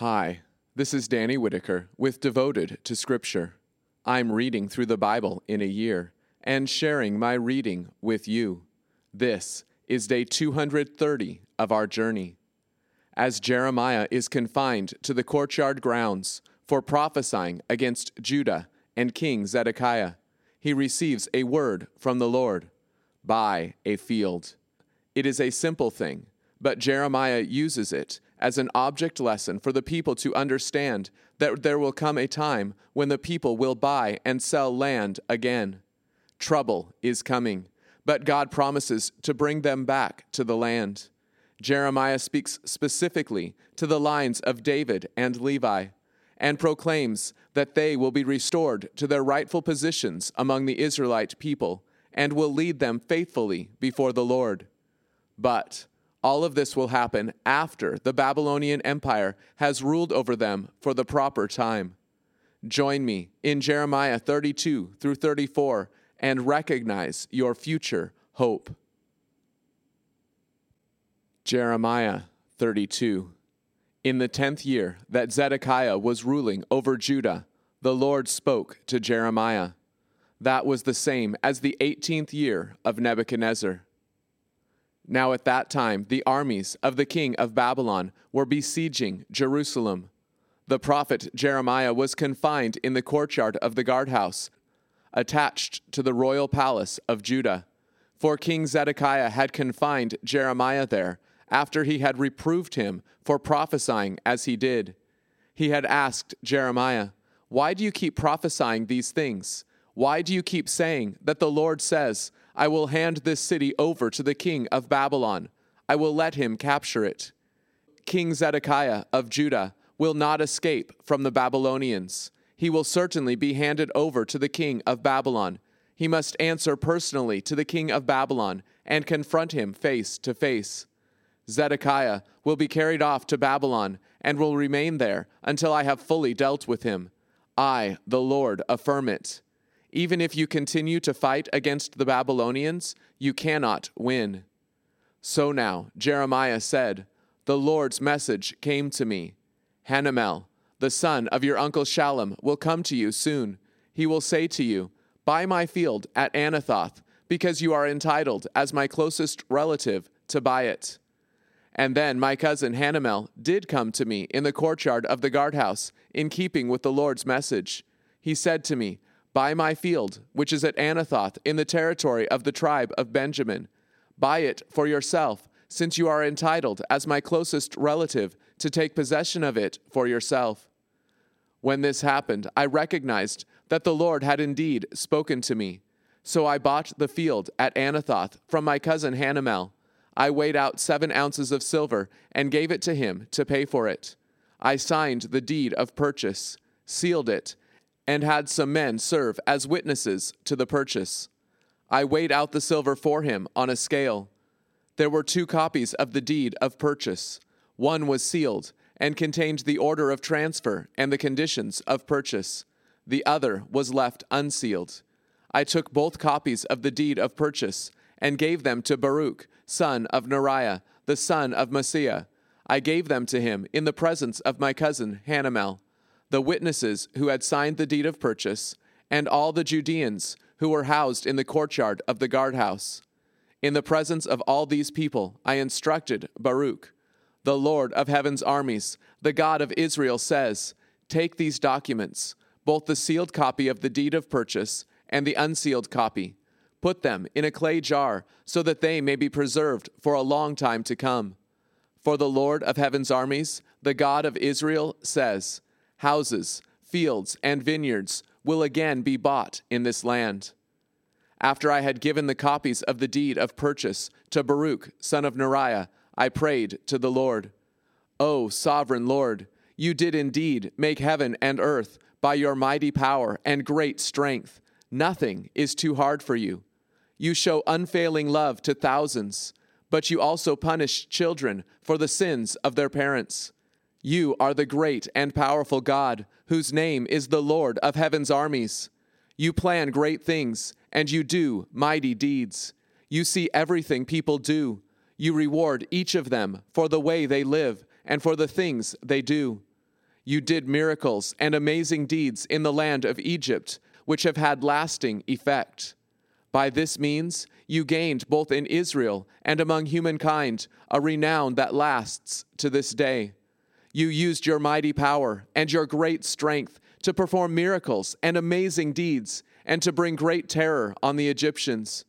Hi, this is Danny Whitaker with Devoted to Scripture. I'm reading through the Bible in a year and sharing my reading with you. This is day 230 of our journey. As Jeremiah is confined to the courtyard grounds for prophesying against Judah and King Zedekiah, he receives a word from the Lord buy a field. It is a simple thing, but Jeremiah uses it as an object lesson for the people to understand that there will come a time when the people will buy and sell land again. Trouble is coming, but God promises to bring them back to the land. Jeremiah speaks specifically to the lines of David and Levi and proclaims that they will be restored to their rightful positions among the Israelite people and will lead them faithfully before the Lord. But all of this will happen after the Babylonian Empire has ruled over them for the proper time. Join me in Jeremiah 32 through 34 and recognize your future hope. Jeremiah 32. In the tenth year that Zedekiah was ruling over Judah, the Lord spoke to Jeremiah. That was the same as the eighteenth year of Nebuchadnezzar. Now at that time, the armies of the king of Babylon were besieging Jerusalem. The prophet Jeremiah was confined in the courtyard of the guardhouse, attached to the royal palace of Judah. For King Zedekiah had confined Jeremiah there after he had reproved him for prophesying as he did. He had asked Jeremiah, Why do you keep prophesying these things? Why do you keep saying that the Lord says, I will hand this city over to the king of Babylon. I will let him capture it. King Zedekiah of Judah will not escape from the Babylonians. He will certainly be handed over to the king of Babylon. He must answer personally to the king of Babylon and confront him face to face. Zedekiah will be carried off to Babylon and will remain there until I have fully dealt with him. I, the Lord, affirm it. Even if you continue to fight against the Babylonians, you cannot win. So now Jeremiah said, The Lord's message came to me. Hanamel, the son of your uncle Shallum, will come to you soon. He will say to you, Buy my field at Anathoth, because you are entitled, as my closest relative, to buy it. And then my cousin Hanamel did come to me in the courtyard of the guardhouse, in keeping with the Lord's message. He said to me, Buy my field, which is at Anathoth, in the territory of the tribe of Benjamin. Buy it for yourself, since you are entitled, as my closest relative, to take possession of it for yourself. When this happened, I recognized that the Lord had indeed spoken to me. So I bought the field at Anathoth from my cousin Hanamel. I weighed out seven ounces of silver and gave it to him to pay for it. I signed the deed of purchase, sealed it, and had some men serve as witnesses to the purchase. I weighed out the silver for him on a scale. There were two copies of the deed of purchase. One was sealed and contained the order of transfer and the conditions of purchase. The other was left unsealed. I took both copies of the deed of purchase and gave them to Baruch, son of Neriah, the son of Mahseiah. I gave them to him in the presence of my cousin Hanamel the witnesses who had signed the deed of purchase, and all the Judeans who were housed in the courtyard of the guardhouse. In the presence of all these people, I instructed Baruch. The Lord of heaven's armies, the God of Israel, says, Take these documents, both the sealed copy of the deed of purchase and the unsealed copy, put them in a clay jar, so that they may be preserved for a long time to come. For the Lord of heaven's armies, the God of Israel, says, houses, fields, and vineyards will again be bought in this land. After I had given the copies of the deed of purchase to Baruch, son of Neriah, I prayed to the Lord. O sovereign Lord, you did indeed make heaven and earth by your mighty power and great strength. Nothing is too hard for you. You show unfailing love to thousands, but you also punish children for the sins of their parents. You are the great and powerful God, whose name is the Lord of heaven's armies. You plan great things, and you do mighty deeds. You see everything people do. You reward each of them for the way they live and for the things they do. You did miracles and amazing deeds in the land of Egypt, which have had lasting effect. By this means, you gained both in Israel and among humankind a renown that lasts to this day. You used your mighty power and your great strength to perform miracles and amazing deeds and to bring great terror on the Egyptians.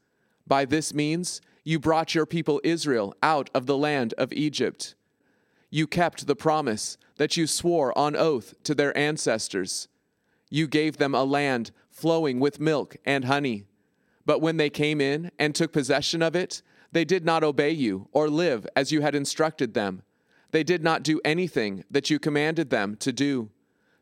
By this means, you brought your people Israel out of the land of Egypt. You kept the promise that you swore on oath to their ancestors. You gave them a land flowing with milk and honey. But when they came in and took possession of it, they did not obey you or live as you had instructed them. They did not do anything that you commanded them to do.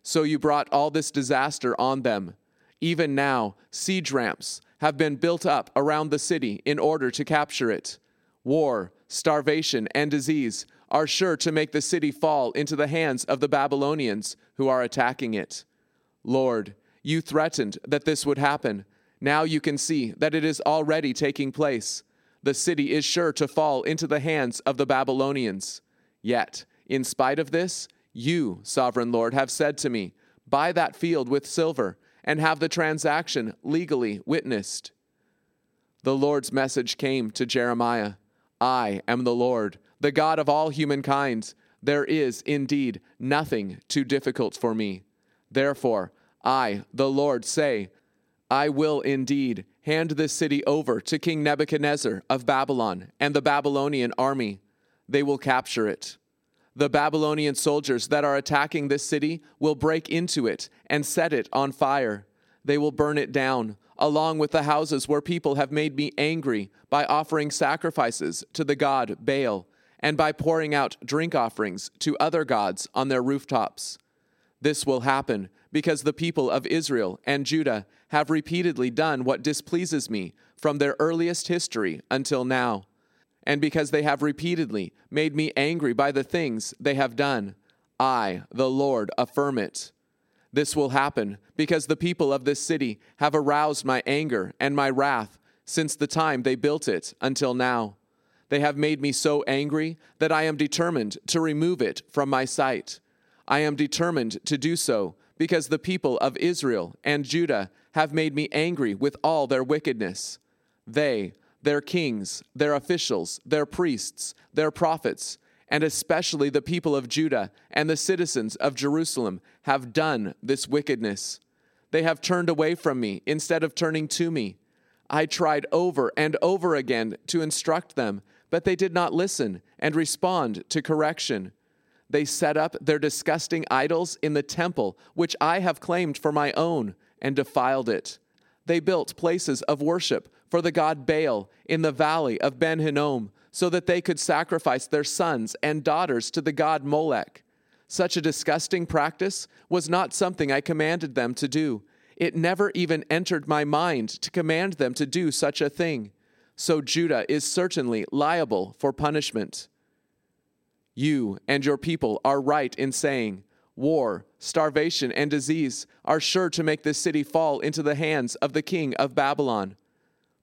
So you brought all this disaster on them. Even now, siege ramps have been built up around the city in order to capture it. War, starvation, and disease are sure to make the city fall into the hands of the Babylonians who are attacking it. Lord, you threatened that this would happen. Now you can see that it is already taking place. The city is sure to fall into the hands of the Babylonians. Yet, in spite of this, you, sovereign Lord, have said to me, Buy that field with silver, and have the transaction legally witnessed. The Lord's message came to Jeremiah I am the Lord, the God of all humankind. There is indeed nothing too difficult for me. Therefore, I, the Lord, say, I will indeed hand this city over to King Nebuchadnezzar of Babylon and the Babylonian army. They will capture it. The Babylonian soldiers that are attacking this city will break into it and set it on fire. They will burn it down, along with the houses where people have made me angry by offering sacrifices to the god Baal and by pouring out drink offerings to other gods on their rooftops. This will happen because the people of Israel and Judah have repeatedly done what displeases me from their earliest history until now, and because they have repeatedly made me angry by the things they have done. I, the Lord, affirm it. This will happen because the people of this city have aroused my anger and my wrath since the time they built it until now. They have made me so angry that I am determined to remove it from my sight. I am determined to do so because the people of Israel and Judah have made me angry with all their wickedness. They, their kings, their officials, their priests, their prophets, and especially the people of Judah and the citizens of Jerusalem have done this wickedness. They have turned away from me instead of turning to me. I tried over and over again to instruct them, but they did not listen and respond to correction. They set up their disgusting idols in the temple, which I have claimed for my own, and defiled it. They built places of worship for the god Baal in the valley of Ben Hinnom, so that they could sacrifice their sons and daughters to the god Molech. Such a disgusting practice was not something I commanded them to do. It never even entered my mind to command them to do such a thing. So Judah is certainly liable for punishment. You and your people are right in saying, War, starvation, and disease are sure to make this city fall into the hands of the king of Babylon.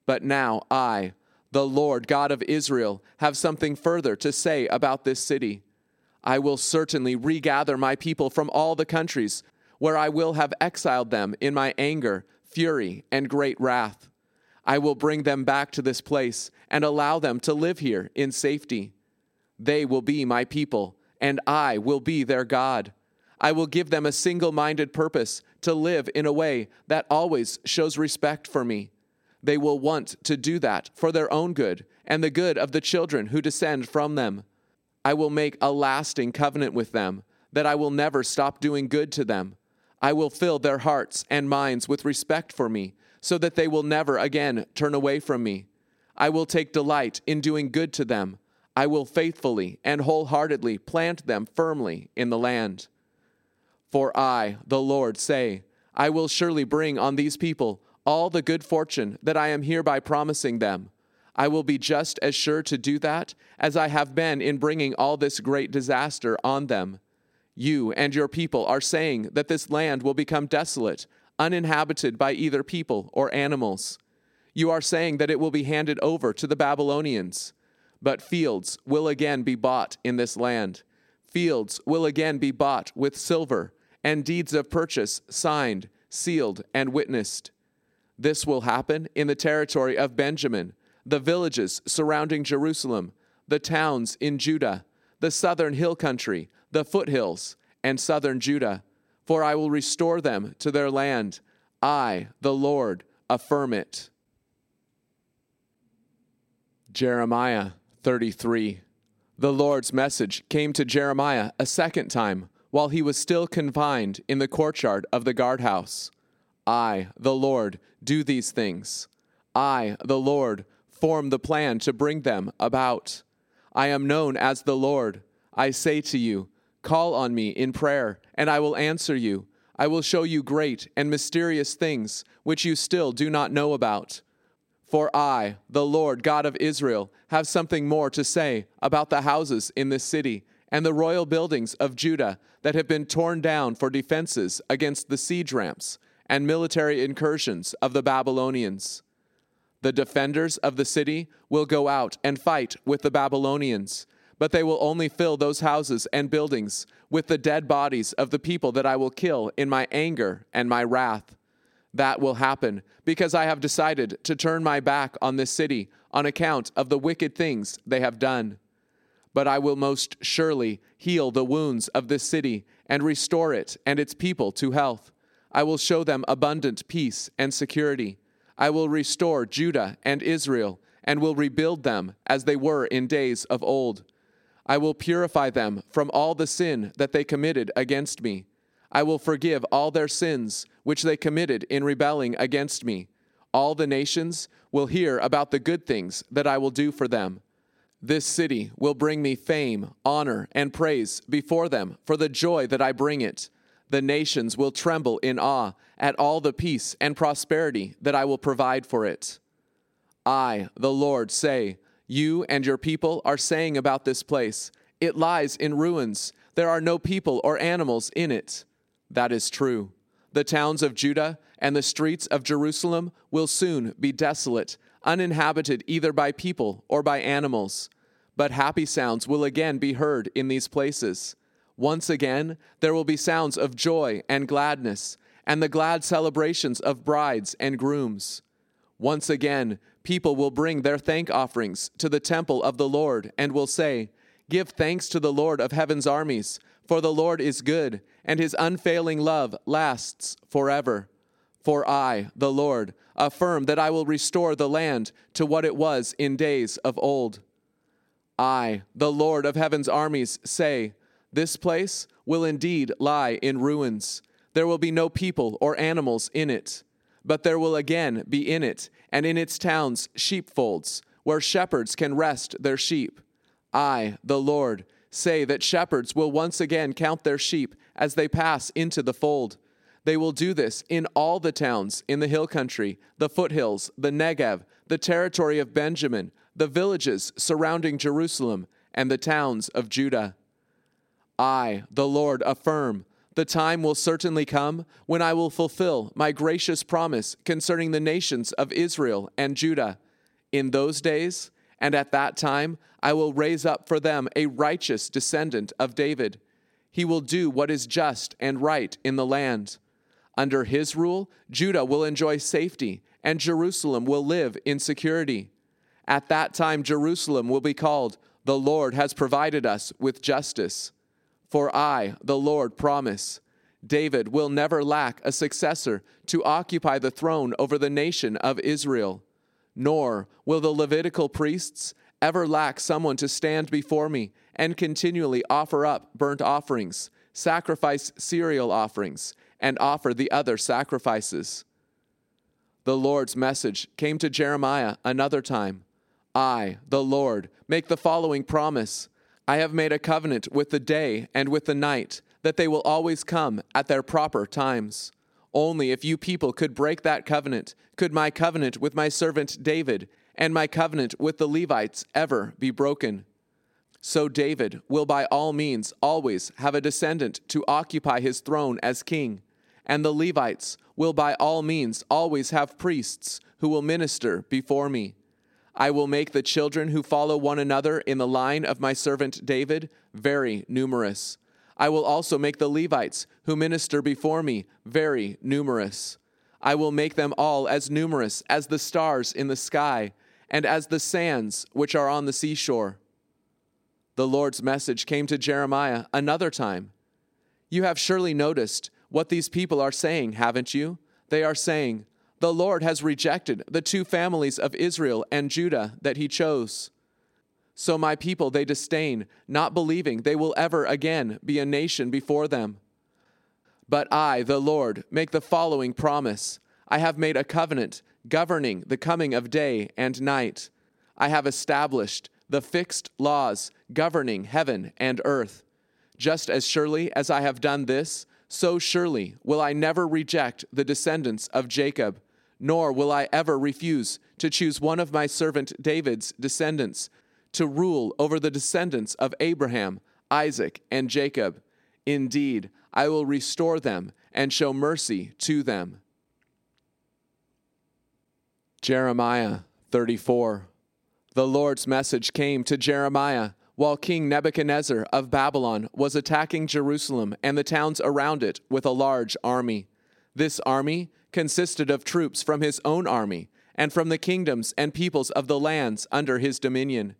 But now I, the Lord God of Israel, have something further to say about this city. I will certainly regather my people from all the countries where I will have exiled them in my anger, fury, and great wrath. I will bring them back to this place and allow them to live here in safety. They will be my people, and I will be their God. I will give them a single minded purpose to live in a way that always shows respect for me. They will want to do that for their own good and the good of the children who descend from them. I will make a lasting covenant with them that I will never stop doing good to them. I will fill their hearts and minds with respect for me so that they will never again turn away from me. I will take delight in doing good to them I will faithfully and wholeheartedly plant them firmly in the land. For I, the Lord, say, I will surely bring on these people all the good fortune that I am hereby promising them. I will be just as sure to do that as I have been in bringing all this great disaster on them. You and your people are saying that this land will become desolate, uninhabited by either people or animals. You are saying that it will be handed over to the Babylonians but fields will again be bought in this land. Fields will again be bought with silver, and deeds of purchase signed, sealed, and witnessed. This will happen in the territory of Benjamin, the villages surrounding Jerusalem, the towns in Judah, the southern hill country, the foothills, and southern Judah. For I will restore them to their land. I, the Lord, affirm it. Jeremiah 33. The Lord's message came to Jeremiah a second time while he was still confined in the courtyard of the guardhouse. I, the Lord, do these things. I, the Lord, form the plan to bring them about. I am known as the Lord. I say to you, Call on me in prayer, and I will answer you. I will show you great and mysterious things which you still do not know about. For I, the Lord God of Israel, have something more to say about the houses in this city and the royal buildings of Judah that have been torn down for defenses against the siege ramps and military incursions of the Babylonians. The defenders of the city will go out and fight with the Babylonians, but they will only fill those houses and buildings with the dead bodies of the people that I will kill in my anger and my wrath. That will happen because I have decided to turn my back on this city on account of the wicked things they have done. But I will most surely heal the wounds of this city and restore it and its people to health. I will show them abundant peace and security. I will restore Judah and Israel and will rebuild them as they were in days of old. I will purify them from all the sin that they committed against me. I will forgive all their sins which they committed in rebelling against me. All the nations will hear about the good things that I will do for them. This city will bring me fame, honor, and praise before them for the joy that I bring it. The nations will tremble in awe at all the peace and prosperity that I will provide for it. I, the Lord, say, You and your people are saying about this place, It lies in ruins. There are no people or animals in it. That is true. The towns of Judah and the streets of Jerusalem will soon be desolate, uninhabited either by people or by animals. But happy sounds will again be heard in these places. Once again, there will be sounds of joy and gladness, and the glad celebrations of brides and grooms. Once again, people will bring their thank offerings to the temple of the Lord and will say, Give thanks to the Lord of heaven's armies, for the Lord is good, and his unfailing love lasts forever. For I, the Lord, affirm that I will restore the land to what it was in days of old. I, the Lord of heaven's armies, say, this place will indeed lie in ruins. There will be no people or animals in it. But there will again be in it, and in its towns, sheepfolds, where shepherds can rest their sheep. I, the Lord, say that shepherds will once again count their sheep as they pass into the fold. They will do this in all the towns in the hill country, the foothills, the Negev, the territory of Benjamin, the villages surrounding Jerusalem, and the towns of Judah. I, the Lord, affirm the time will certainly come when I will fulfill my gracious promise concerning the nations of Israel and Judah. In those days and at that time, I will raise up for them a righteous descendant of David. He will do what is just and right in the land. Under his rule, Judah will enjoy safety, and Jerusalem will live in security. At that time, Jerusalem will be called, The Lord has provided us with justice. For I, the Lord, promise David will never lack a successor to occupy the throne over the nation of Israel, nor will the Levitical priests ever lack someone to stand before me and continually offer up burnt offerings, sacrifice cereal offerings, and offer the other sacrifices. The Lord's message came to Jeremiah another time I, the Lord, make the following promise. I have made a covenant with the day and with the night, that they will always come at their proper times. Only if you people could break that covenant, could my covenant with my servant David and my covenant with the Levites ever be broken. So David will by all means always have a descendant to occupy his throne as king, and the Levites will by all means always have priests who will minister before me. I will make the children who follow one another in the line of my servant David very numerous. I will also make the Levites who minister before me very numerous. I will make them all as numerous as the stars in the sky and as the sands which are on the seashore. The Lord's message came to Jeremiah another time. You have surely noticed what these people are saying, haven't you? They are saying, The Lord has rejected the two families of Israel and Judah that he chose. So my people they disdain, not believing they will ever again be a nation before them. But I, the Lord, make the following promise I have made a covenant governing the coming of day and night. I have established the fixed laws governing heaven and earth. Just as surely as I have done this, so surely will I never reject the descendants of Jacob, nor will I ever refuse to choose one of my servant David's descendants to rule over the descendants of Abraham, Isaac, and Jacob. Indeed, I will restore them and show mercy to them. Jeremiah 34. The Lord's message came to Jeremiah while King Nebuchadnezzar of Babylon was attacking Jerusalem and the towns around it with a large army. This army consisted of troops from his own army and from the kingdoms and peoples of the lands under his dominion.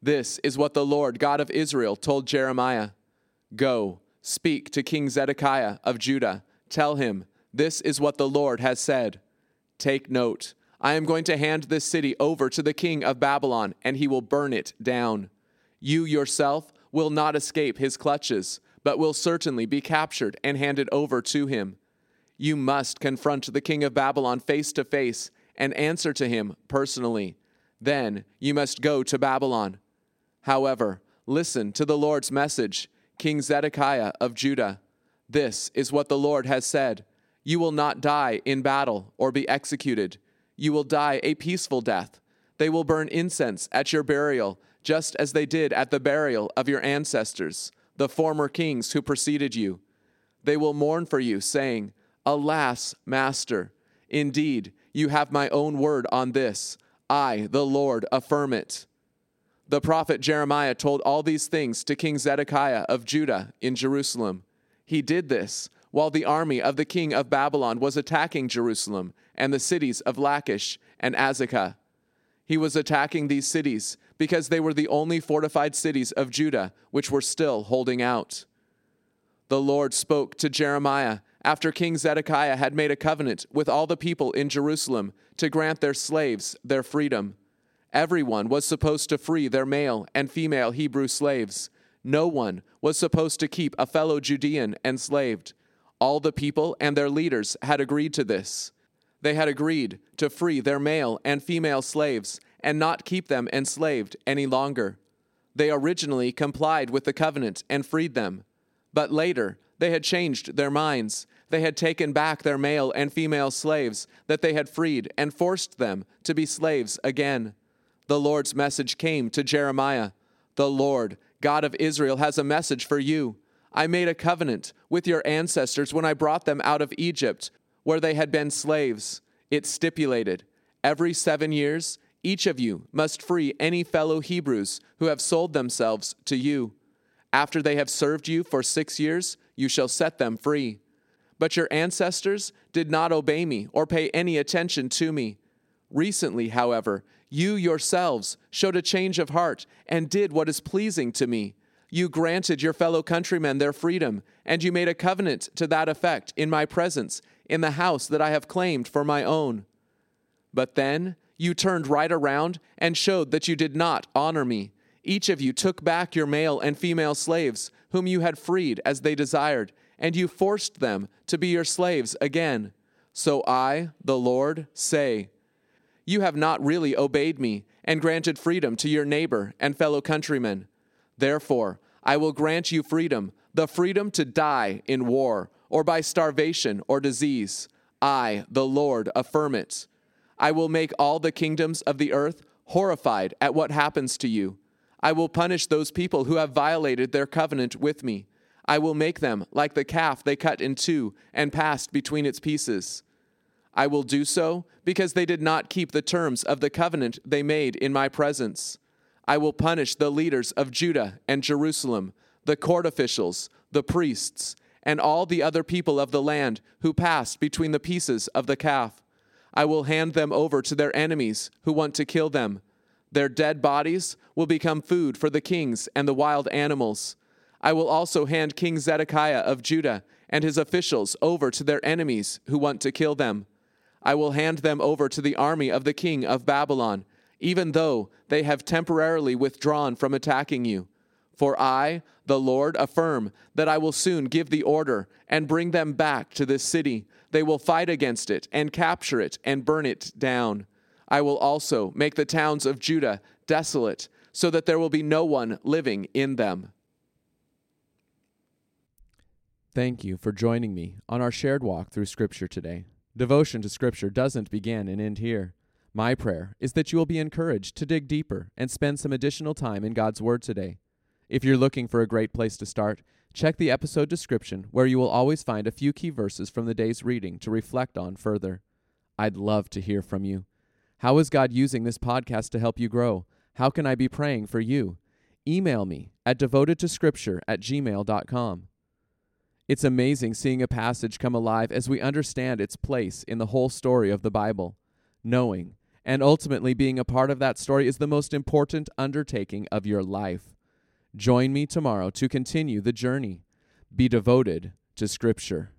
This is what the Lord God of Israel told Jeremiah Go, speak to King Zedekiah of Judah. Tell him, This is what the Lord has said. Take note. I am going to hand this city over to the king of Babylon, and he will burn it down. You yourself will not escape his clutches, but will certainly be captured and handed over to him. You must confront the king of Babylon face to face and answer to him personally. Then you must go to Babylon. However, listen to the Lord's message, King Zedekiah of Judah. This is what the Lord has said You will not die in battle or be executed. You will die a peaceful death. They will burn incense at your burial, just as they did at the burial of your ancestors, the former kings who preceded you. They will mourn for you, saying, Alas, Master, indeed, you have my own word on this. I, the Lord, affirm it. The prophet Jeremiah told all these things to King Zedekiah of Judah in Jerusalem. He did this while the army of the king of Babylon was attacking Jerusalem and the cities of Lachish and Azekah. He was attacking these cities because they were the only fortified cities of Judah which were still holding out. The Lord spoke to Jeremiah after King Zedekiah had made a covenant with all the people in Jerusalem to grant their slaves their freedom. Everyone was supposed to free their male and female Hebrew slaves. No one was supposed to keep a fellow Judean enslaved. All the people and their leaders had agreed to this. They had agreed to free their male and female slaves and not keep them enslaved any longer. They originally complied with the covenant and freed them. But later, they had changed their minds. They had taken back their male and female slaves that they had freed and forced them to be slaves again the Lord's message came to Jeremiah The Lord, God of Israel, has a message for you. I made a covenant with your ancestors when I brought them out of Egypt, where they had been slaves. It stipulated every seven years, each of you must free any fellow Hebrews who have sold themselves to you. After they have served you for six years, you shall set them free. But your ancestors did not obey me or pay any attention to me. Recently, however, you yourselves showed a change of heart and did what is pleasing to me. You granted your fellow countrymen their freedom, and you made a covenant to that effect in my presence, in the house that I have claimed for my own. But then you turned right around and showed that you did not honor me. Each of you took back your male and female slaves, whom you had freed as they desired, and you forced them to be your slaves again. So I, the Lord, say, you have not really obeyed me and granted freedom to your neighbor and fellow countrymen. Therefore, I will grant you freedom, the freedom to die in war or by starvation or disease. I, the Lord, affirm it. I will make all the kingdoms of the earth horrified at what happens to you. I will punish those people who have violated their covenant with me. I will make them like the calf they cut in two and passed between its pieces. I will do so because they did not keep the terms of the covenant they made in my presence. I will punish the leaders of Judah and Jerusalem, the court officials, the priests, and all the other people of the land who passed between the pieces of the calf. I will hand them over to their enemies who want to kill them. Their dead bodies will become food for the kings and the wild animals. I will also hand King Zedekiah of Judah and his officials over to their enemies who want to kill them. I will hand them over to the army of the king of Babylon, even though they have temporarily withdrawn from attacking you. For I, the Lord, affirm that I will soon give the order and bring them back to this city. They will fight against it and capture it and burn it down. I will also make the towns of Judah desolate, so that there will be no one living in them. Thank you for joining me on our shared walk through Scripture today. Devotion to Scripture doesn't begin and end here. My prayer is that you will be encouraged to dig deeper and spend some additional time in God's Word today. If you're looking for a great place to start, check the episode description where you will always find a few key verses from the day's reading to reflect on further. I'd love to hear from you. How is God using this podcast to help you grow? How can I be praying for you? Email me at devotedtoscripture at gmail.com. It's amazing seeing a passage come alive as we understand its place in the whole story of the Bible. Knowing and ultimately being a part of that story is the most important undertaking of your life. Join me tomorrow to continue the journey. Be devoted to Scripture.